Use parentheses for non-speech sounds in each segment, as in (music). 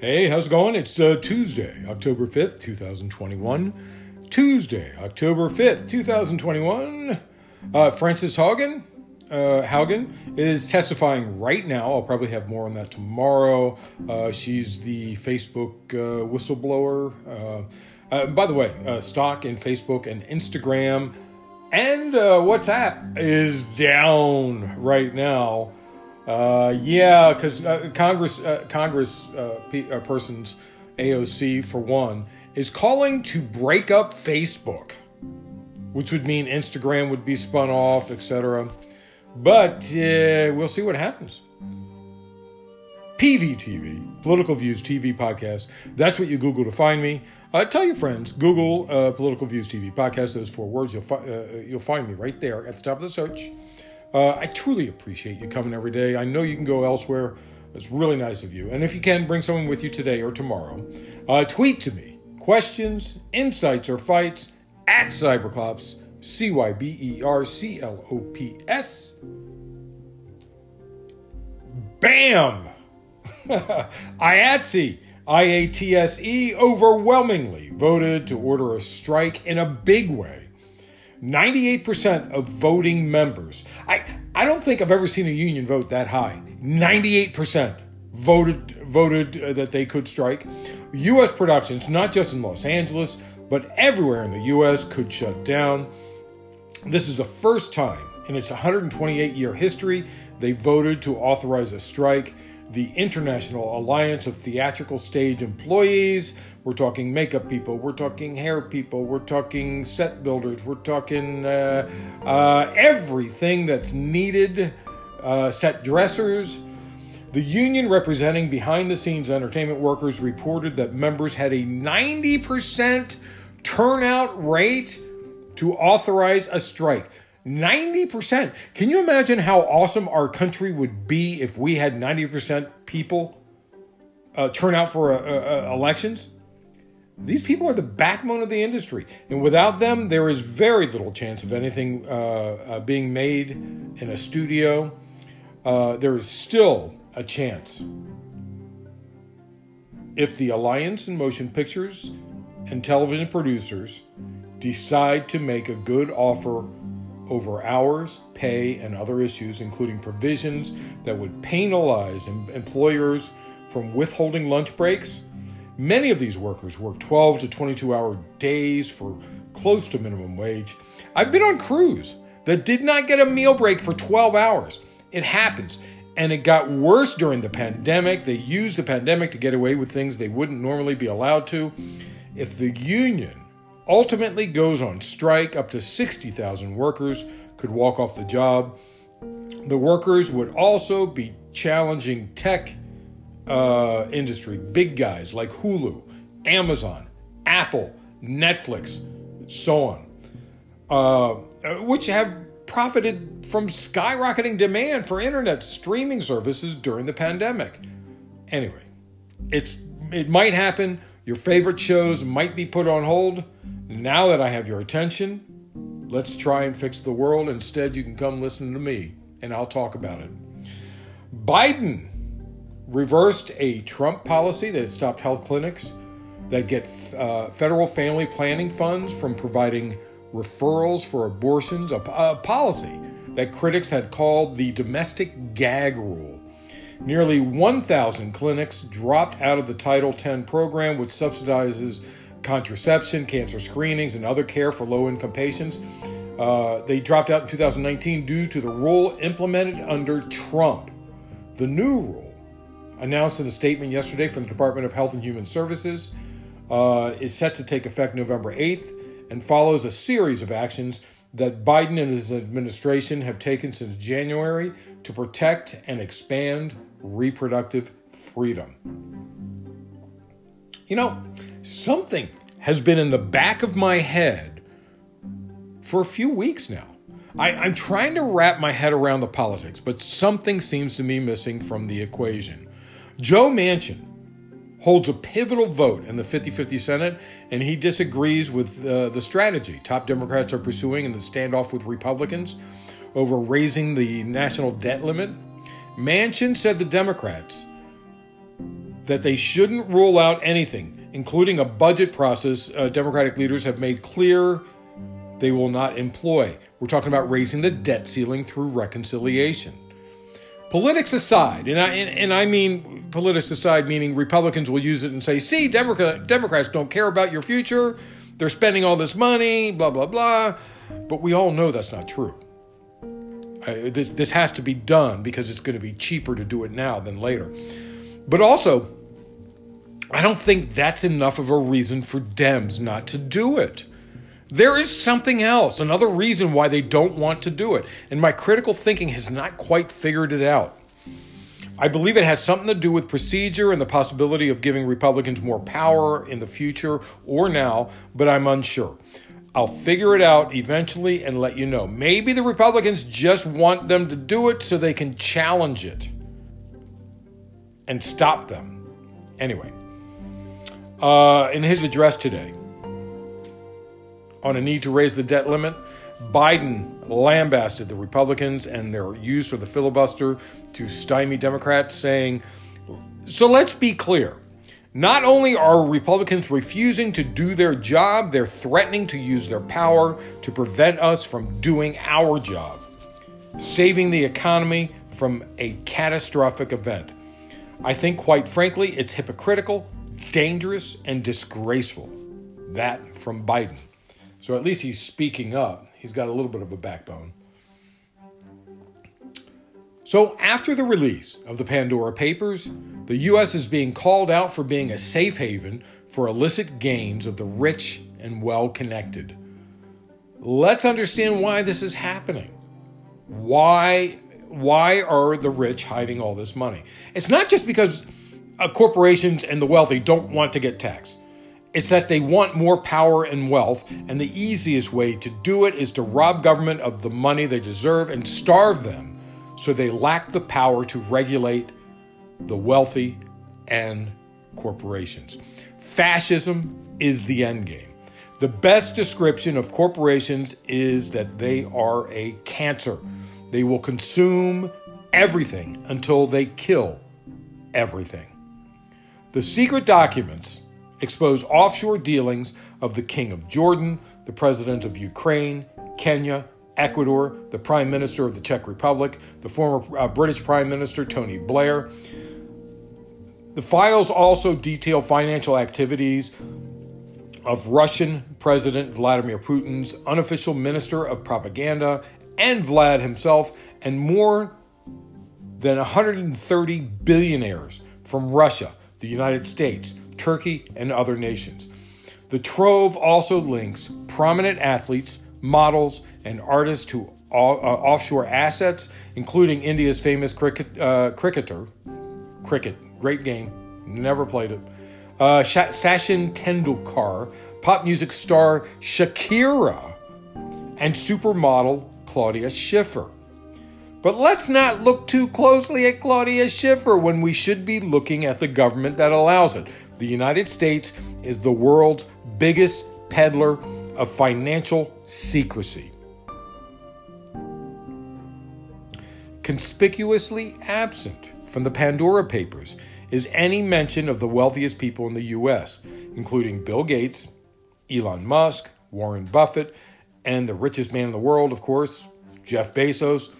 Hey, how's it going? It's uh, Tuesday, October 5th, 2021. Tuesday, October 5th, 2021. Uh, Frances Haugen, uh, Haugen is testifying right now. I'll probably have more on that tomorrow. Uh, she's the Facebook uh, whistleblower. Uh, uh, by the way, uh, stock in Facebook and Instagram and WhatsApp is down right now. Uh, yeah, because uh, Congress, uh, Congress uh, uh, persons, AOC for one, is calling to break up Facebook, which would mean Instagram would be spun off, etc. But uh, we'll see what happens. PVTV, Political Views TV podcast. That's what you Google to find me. Uh, tell your friends, Google uh, Political Views TV podcast. Those four words, you'll fi- uh, you'll find me right there at the top of the search. Uh, I truly appreciate you coming every day. I know you can go elsewhere. It's really nice of you. And if you can, bring someone with you today or tomorrow. Uh, tweet to me questions, insights, or fights at Cyberclops, C Y B E R C L O P S. Bam! (laughs) IATSE, IATSE overwhelmingly voted to order a strike in a big way. 98% of voting members. I, I don't think I've ever seen a union vote that high. 98% voted voted uh, that they could strike. US productions, not just in Los Angeles, but everywhere in the US could shut down. This is the first time in its 128 year history they voted to authorize a strike. The International Alliance of Theatrical Stage Employees, we're talking makeup people, we're talking hair people, we're talking set builders, we're talking uh, uh, everything that's needed, uh, set dressers. The union representing behind the scenes entertainment workers reported that members had a 90% turnout rate to authorize a strike. 90%. Can you imagine how awesome our country would be if we had 90% people uh, turn out for uh, uh, elections? These people are the backbone of the industry. And without them, there is very little chance of anything uh, uh, being made in a studio. Uh, there is still a chance. If the Alliance and Motion Pictures and television producers decide to make a good offer over hours, pay, and other issues, including provisions that would penalize em- employers from withholding lunch breaks. Many of these workers work 12 to 22 hour days for close to minimum wage. I've been on crews that did not get a meal break for 12 hours. It happens. And it got worse during the pandemic. They used the pandemic to get away with things they wouldn't normally be allowed to. If the union ultimately goes on strike, up to 60,000 workers could walk off the job. The workers would also be challenging tech uh, industry, big guys like Hulu, Amazon, Apple, Netflix, so on, uh, which have profited from skyrocketing demand for internet streaming services during the pandemic. Anyway, it's it might happen. Your favorite shows might be put on hold. Now that I have your attention, let's try and fix the world. Instead, you can come listen to me and I'll talk about it. Biden reversed a Trump policy that stopped health clinics that get uh, federal family planning funds from providing referrals for abortions, a, a policy that critics had called the domestic gag rule. Nearly 1,000 clinics dropped out of the Title X program, which subsidizes contraception, cancer screenings, and other care for low income patients. Uh, they dropped out in 2019 due to the rule implemented under Trump. The new rule, announced in a statement yesterday from the Department of Health and Human Services, uh, is set to take effect November 8th and follows a series of actions that Biden and his administration have taken since January to protect and expand reproductive freedom. You know, something has been in the back of my head for a few weeks now. I, am trying to wrap my head around the politics, but something seems to be missing from the equation. Joe Manchin holds a pivotal vote in the 50 50 Senate, and he disagrees with uh, the strategy top Democrats are pursuing in the standoff with Republicans over raising the national debt limit. Manchin said the Democrats that they shouldn't rule out anything, including a budget process uh, Democratic leaders have made clear they will not employ. We're talking about raising the debt ceiling through reconciliation. Politics aside, and I, and, and I mean politics aside, meaning Republicans will use it and say, see, Democrat, Democrats don't care about your future. They're spending all this money, blah, blah, blah. But we all know that's not true. I, this, this has to be done because it's going to be cheaper to do it now than later. But also, I don't think that's enough of a reason for Dems not to do it. There is something else, another reason why they don't want to do it. And my critical thinking has not quite figured it out. I believe it has something to do with procedure and the possibility of giving Republicans more power in the future or now, but I'm unsure. I'll figure it out eventually and let you know. Maybe the Republicans just want them to do it so they can challenge it and stop them. Anyway, uh, in his address today on a need to raise the debt limit, Biden lambasted the Republicans and their use of the filibuster to stymie Democrats, saying, So let's be clear. Not only are Republicans refusing to do their job, they're threatening to use their power to prevent us from doing our job, saving the economy from a catastrophic event. I think, quite frankly, it's hypocritical, dangerous, and disgraceful. That from Biden. So at least he's speaking up. He's got a little bit of a backbone. So, after the release of the Pandora Papers, the U.S. is being called out for being a safe haven for illicit gains of the rich and well connected. Let's understand why this is happening. Why, why are the rich hiding all this money? It's not just because uh, corporations and the wealthy don't want to get taxed. It's that they want more power and wealth, and the easiest way to do it is to rob government of the money they deserve and starve them so they lack the power to regulate the wealthy and corporations. Fascism is the end game. The best description of corporations is that they are a cancer. They will consume everything until they kill everything. The secret documents expose offshore dealings of the King of Jordan, the President of Ukraine, Kenya, Ecuador, the Prime Minister of the Czech Republic, the former uh, British Prime Minister Tony Blair. The files also detail financial activities of Russian President Vladimir Putin's unofficial Minister of Propaganda and Vlad himself, and more than 130 billionaires from Russia, the United States, Turkey, and other nations. The trove also links prominent athletes, models, and artists to uh, offshore assets, including India's famous cricket, uh, cricketer, cricket, great game, never played it, uh, Sachin Tendulkar, pop music star Shakira, and supermodel Claudia Schiffer. But let's not look too closely at Claudia Schiffer when we should be looking at the government that allows it. The United States is the world's biggest peddler of financial secrecy. Conspicuously absent from the Pandora Papers is any mention of the wealthiest people in the U.S., including Bill Gates, Elon Musk, Warren Buffett, and the richest man in the world, of course, Jeff Bezos.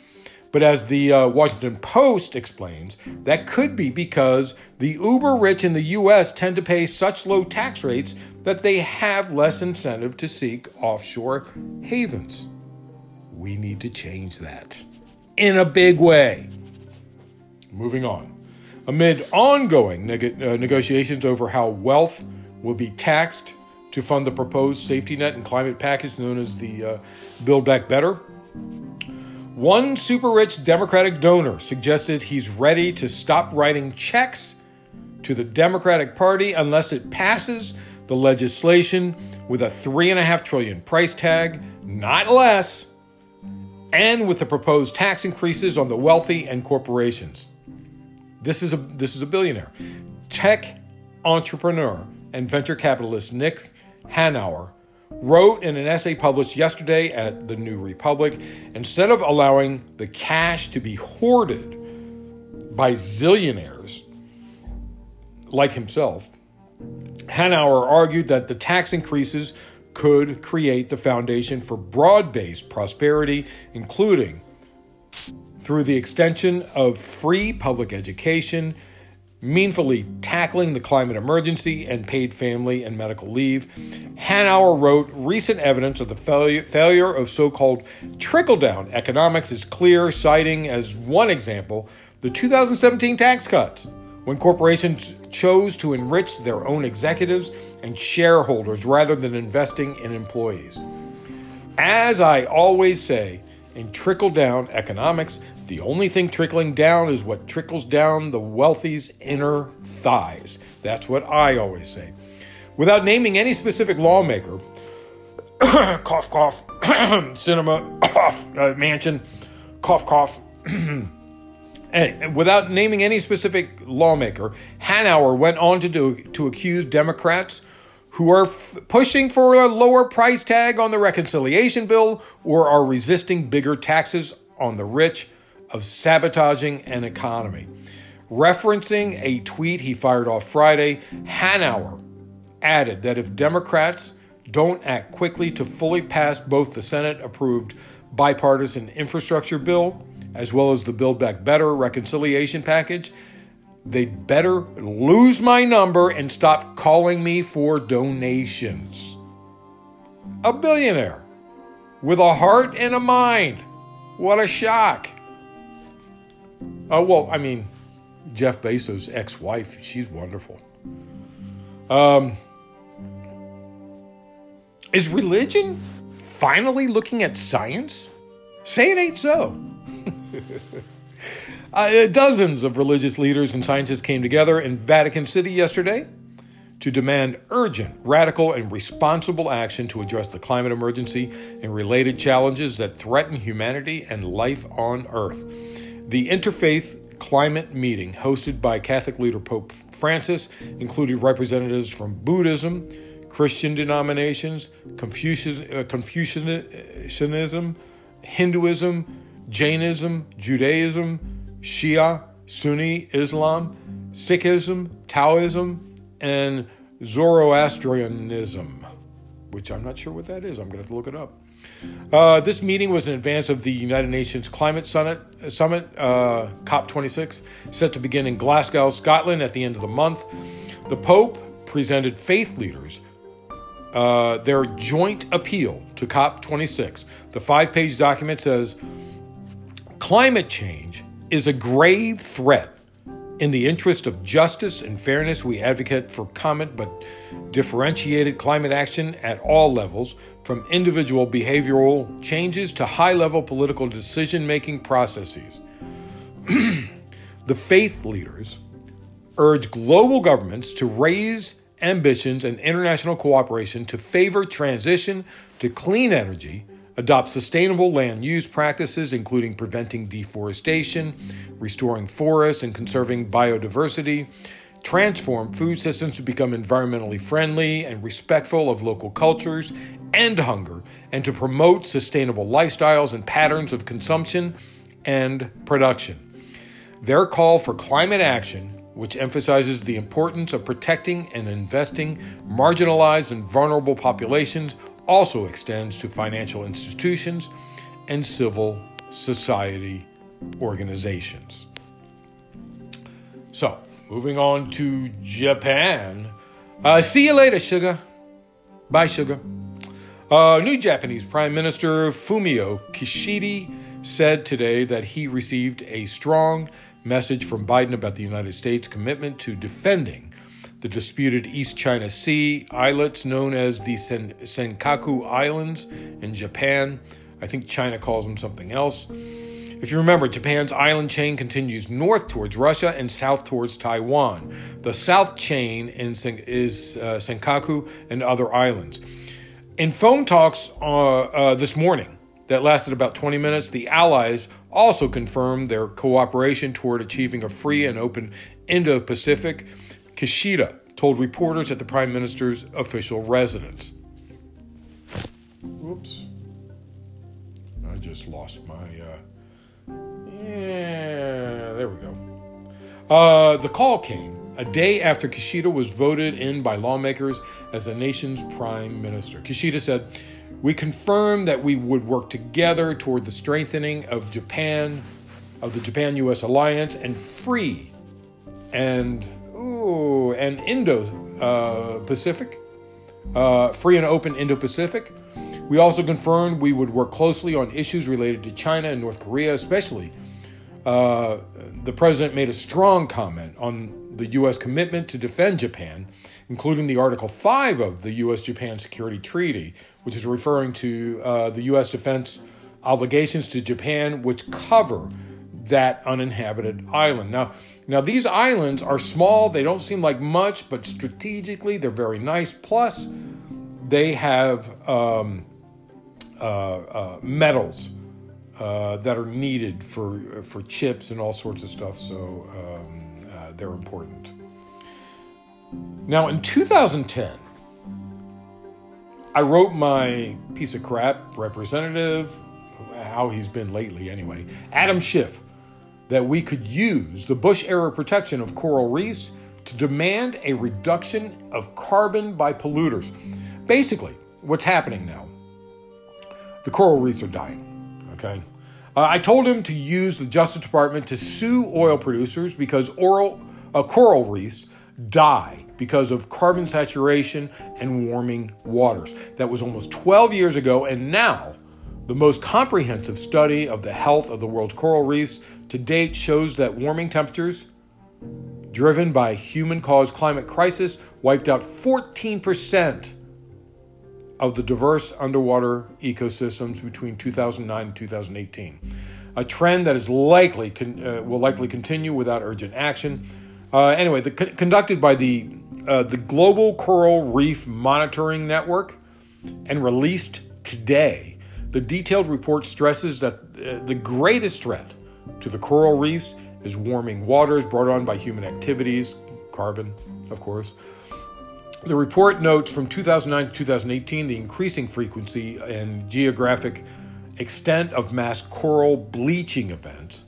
But as the uh, Washington Post explains, that could be because the uber rich in the U.S. tend to pay such low tax rates that they have less incentive to seek offshore havens. We need to change that in a big way. Moving on. Amid ongoing neg- uh, negotiations over how wealth will be taxed to fund the proposed safety net and climate package known as the uh, Build Back Better, one super rich Democratic donor suggested he's ready to stop writing checks to the Democratic Party unless it passes the legislation with a three and a half trillion price tag, not less, and with the proposed tax increases on the wealthy and corporations. This is a this is a billionaire. Tech entrepreneur and venture capitalist Nick Hanauer wrote in an essay published yesterday at the New Republic instead of allowing the cash to be hoarded by zillionaires like himself, Hanauer argued that the tax increases could create the foundation for broad based prosperity, including through the extension of free public education, meaningfully tackling the climate emergency, and paid family and medical leave. Hanauer wrote Recent evidence of the failure, failure of so called trickle down economics is clear, citing as one example the 2017 tax cuts when corporations chose to enrich their own executives and shareholders rather than investing in employees. As I always say, in trickle down economics, the only thing trickling down is what trickles down the wealthy's inner thighs. That's what I always say. Without naming any specific lawmaker, (coughs) cough, cough, (coughs) Sinema, cough, uh, Manchin, cough, cough. (coughs) And without naming any specific lawmaker, Hanauer went on to do, to accuse Democrats who are f- pushing for a lower price tag on the reconciliation bill or are resisting bigger taxes on the rich of sabotaging an economy. Referencing a tweet he fired off Friday, Hanauer added that if Democrats don't act quickly to fully pass both the Senate approved bipartisan infrastructure bill as well as the Build Back Better reconciliation package, they'd better lose my number and stop calling me for donations. A billionaire with a heart and a mind. What a shock. Oh, well, I mean, Jeff Bezos' ex wife, she's wonderful. Um, is religion finally looking at science? Say it ain't so. (laughs) uh, dozens of religious leaders and scientists came together in Vatican City yesterday to demand urgent, radical, and responsible action to address the climate emergency and related challenges that threaten humanity and life on Earth. The Interfaith Climate Meeting, hosted by Catholic leader Pope Francis, included representatives from Buddhism, Christian denominations, Confucian, uh, Confucianism, Hinduism, Jainism, Judaism, Shia, Sunni Islam, Sikhism, Taoism, and Zoroastrianism, which I'm not sure what that is. I'm going to have to look it up. Uh, this meeting was in advance of the United Nations Climate Summit, Summit uh, COP26, set to begin in Glasgow, Scotland at the end of the month. The Pope presented faith leaders uh, their joint appeal to COP26. The five page document says Climate change is a grave threat. In the interest of justice and fairness, we advocate for common but differentiated climate action at all levels, from individual behavioral changes to high level political decision making processes. (clears throat) the faith leaders urge global governments to raise ambitions and international cooperation to favor transition to clean energy adopt sustainable land use practices, including preventing deforestation, restoring forests, and conserving biodiversity, transform food systems to become environmentally friendly and respectful of local cultures and hunger, and to promote sustainable lifestyles and patterns of consumption and production. Their call for climate action which emphasizes the importance of protecting and investing marginalized and vulnerable populations also extends to financial institutions and civil society organizations. So, moving on to Japan. Uh, see you later, sugar. Bye, sugar. Uh, new Japanese Prime Minister Fumio Kishida said today that he received a strong message from Biden about the United States' commitment to defending the disputed East China Sea islets known as the Sen- Senkaku Islands in Japan. I think China calls them something else. If you remember, Japan's island chain continues north towards Russia and south towards Taiwan. The south chain Sen- is uh, Senkaku and other islands. In phone talks uh, uh, this morning that lasted about 20 minutes, the Allies also confirmed their cooperation toward achieving a free and open Indo Pacific Kishida told reporters at the Prime Minister's official residence. Whoops. I just lost my. Uh, yeah, there we go. Uh, the call came a day after Kishida was voted in by lawmakers as the nation's prime minister. Kishida said, We confirmed that we would work together toward the strengthening of Japan, of the Japan US alliance, and free and, and Indo uh, Pacific, uh, free and open Indo Pacific. We also confirmed we would work closely on issues related to China and North Korea, especially. Uh, the president made a strong comment on the U.S. commitment to defend Japan, including the Article 5 of the U.S. Japan Security Treaty, which is referring to uh, the U.S. defense obligations to Japan, which cover that uninhabited island. Now, now these islands are small, they don't seem like much, but strategically they're very nice. Plus, they have um, uh, uh, metals. Uh, that are needed for for chips and all sorts of stuff. So um, they're important. Now, in 2010, I wrote my piece of crap representative, how he's been lately anyway, Adam Schiff, that we could use the Bush era protection of coral reefs to demand a reduction of carbon by polluters. Basically, what's happening now the coral reefs are dying, okay? Uh, I told him to use the Justice Department to sue oil producers because oral, uh, coral reefs die because of carbon saturation and warming waters. That was almost 12 years ago, and now the most comprehensive study of the health of the world's coral reefs to date shows that warming temperatures driven by human caused climate crisis wiped out 14% of the diverse underwater ecosystems between 2009 and 2018. A trend that is likely con- uh, will likely continue without urgent action. Uh, anyway, the, conducted by the uh, the Global Coral Reef Monitoring Network and released today, the detailed report stresses that uh, the greatest threat to the coral reefs is warming waters brought on by human activities, carbon, of course. The report notes from 2009 to 2018 the increasing frequency and geographic extent of mass coral bleaching events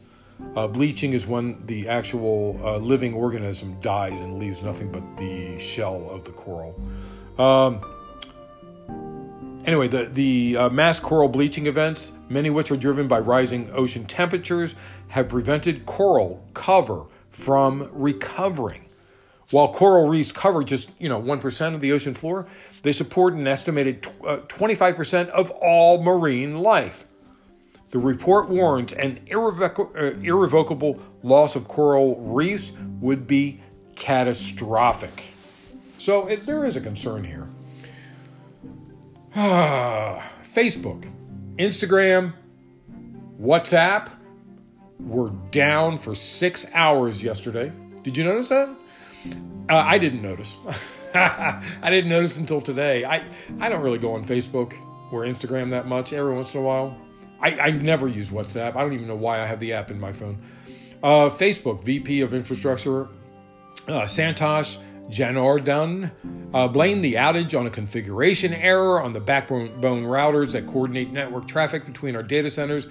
uh, bleaching is when the actual uh, living organism dies and leaves nothing but the shell of the coral. Um, anyway, the, the uh, mass coral bleaching events, many of which are driven by rising ocean temperatures, have prevented coral cover from recovering. While coral reefs cover just you know 1% of the ocean floor, they support an estimated 25% uh, of all marine life. The report warns an uh, irrevocable loss of coral reefs would be catastrophic. So it, there is a concern here. (sighs) Facebook, Instagram, WhatsApp were down for six hours yesterday. Did you notice that? Uh, I didn't notice. (laughs) I didn't notice until today. I, I don't really go on Facebook or Instagram that much. Every once in a while, I, I never use WhatsApp. I don't even know why I have the app in my phone. Uh, Facebook, VP of Infrastructure, uh, Santosh Janardhan, uh, blamed the outage on a configuration error on the backbone routers that coordinate network traffic between our data centers,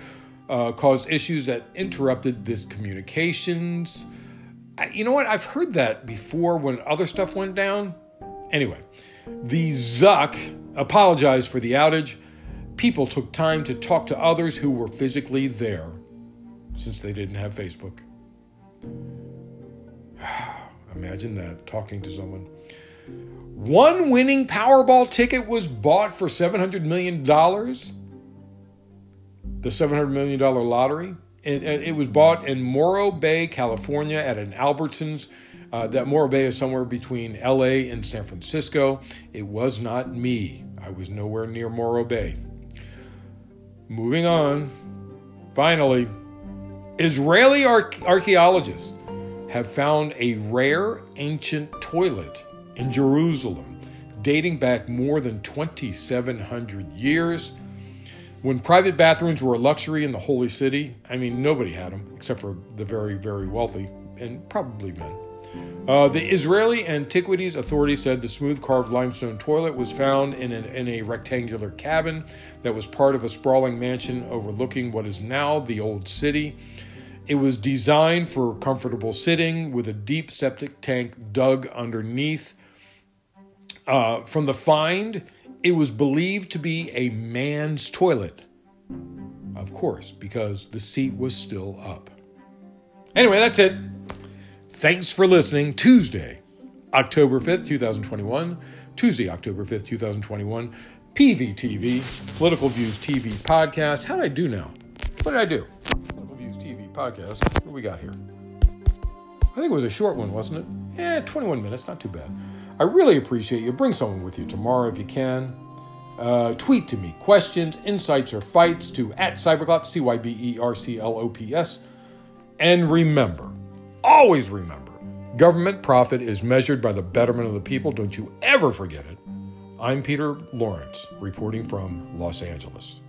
uh, caused issues that interrupted this communications. You know what? I've heard that before when other stuff went down. Anyway, the Zuck apologized for the outage people took time to talk to others who were physically there since they didn't have Facebook. Imagine that, talking to someone. One winning Powerball ticket was bought for $700 million. The $700 million lottery. And it was bought in Morro Bay, California at an Albertsons. Uh, that Morro Bay is somewhere between LA and San Francisco. It was not me. I was nowhere near Morro Bay. Moving on. Finally, Israeli archaeologists have found a rare ancient toilet in Jerusalem dating back more than 2,700 years. When private bathrooms were a luxury in the holy city, I mean, nobody had them except for the very, very wealthy and probably men. Uh, the Israeli Antiquities Authority said the smooth carved limestone toilet was found in, an, in a rectangular cabin that was part of a sprawling mansion overlooking what is now the Old City. It was designed for comfortable sitting with a deep septic tank dug underneath. Uh, from the find, it was believed to be a man's toilet. Of course, because the seat was still up. Anyway, that's it. Thanks for listening. Tuesday, October 5th, 2021. Tuesday, October 5th, 2021. PVTV, Political Views TV podcast. How did I do now? What did I do? Podcast. What we got here? I think it was a short one, wasn't it? Yeah, 21 minutes, not too bad. I really appreciate you. Bring someone with you tomorrow if you can. Uh, tweet to me questions, insights, or fights to at Cyberclops, C Y B E R C L O P S. And remember, always remember, government profit is measured by the betterment of the people. Don't you ever forget it. I'm Peter Lawrence, reporting from Los Angeles.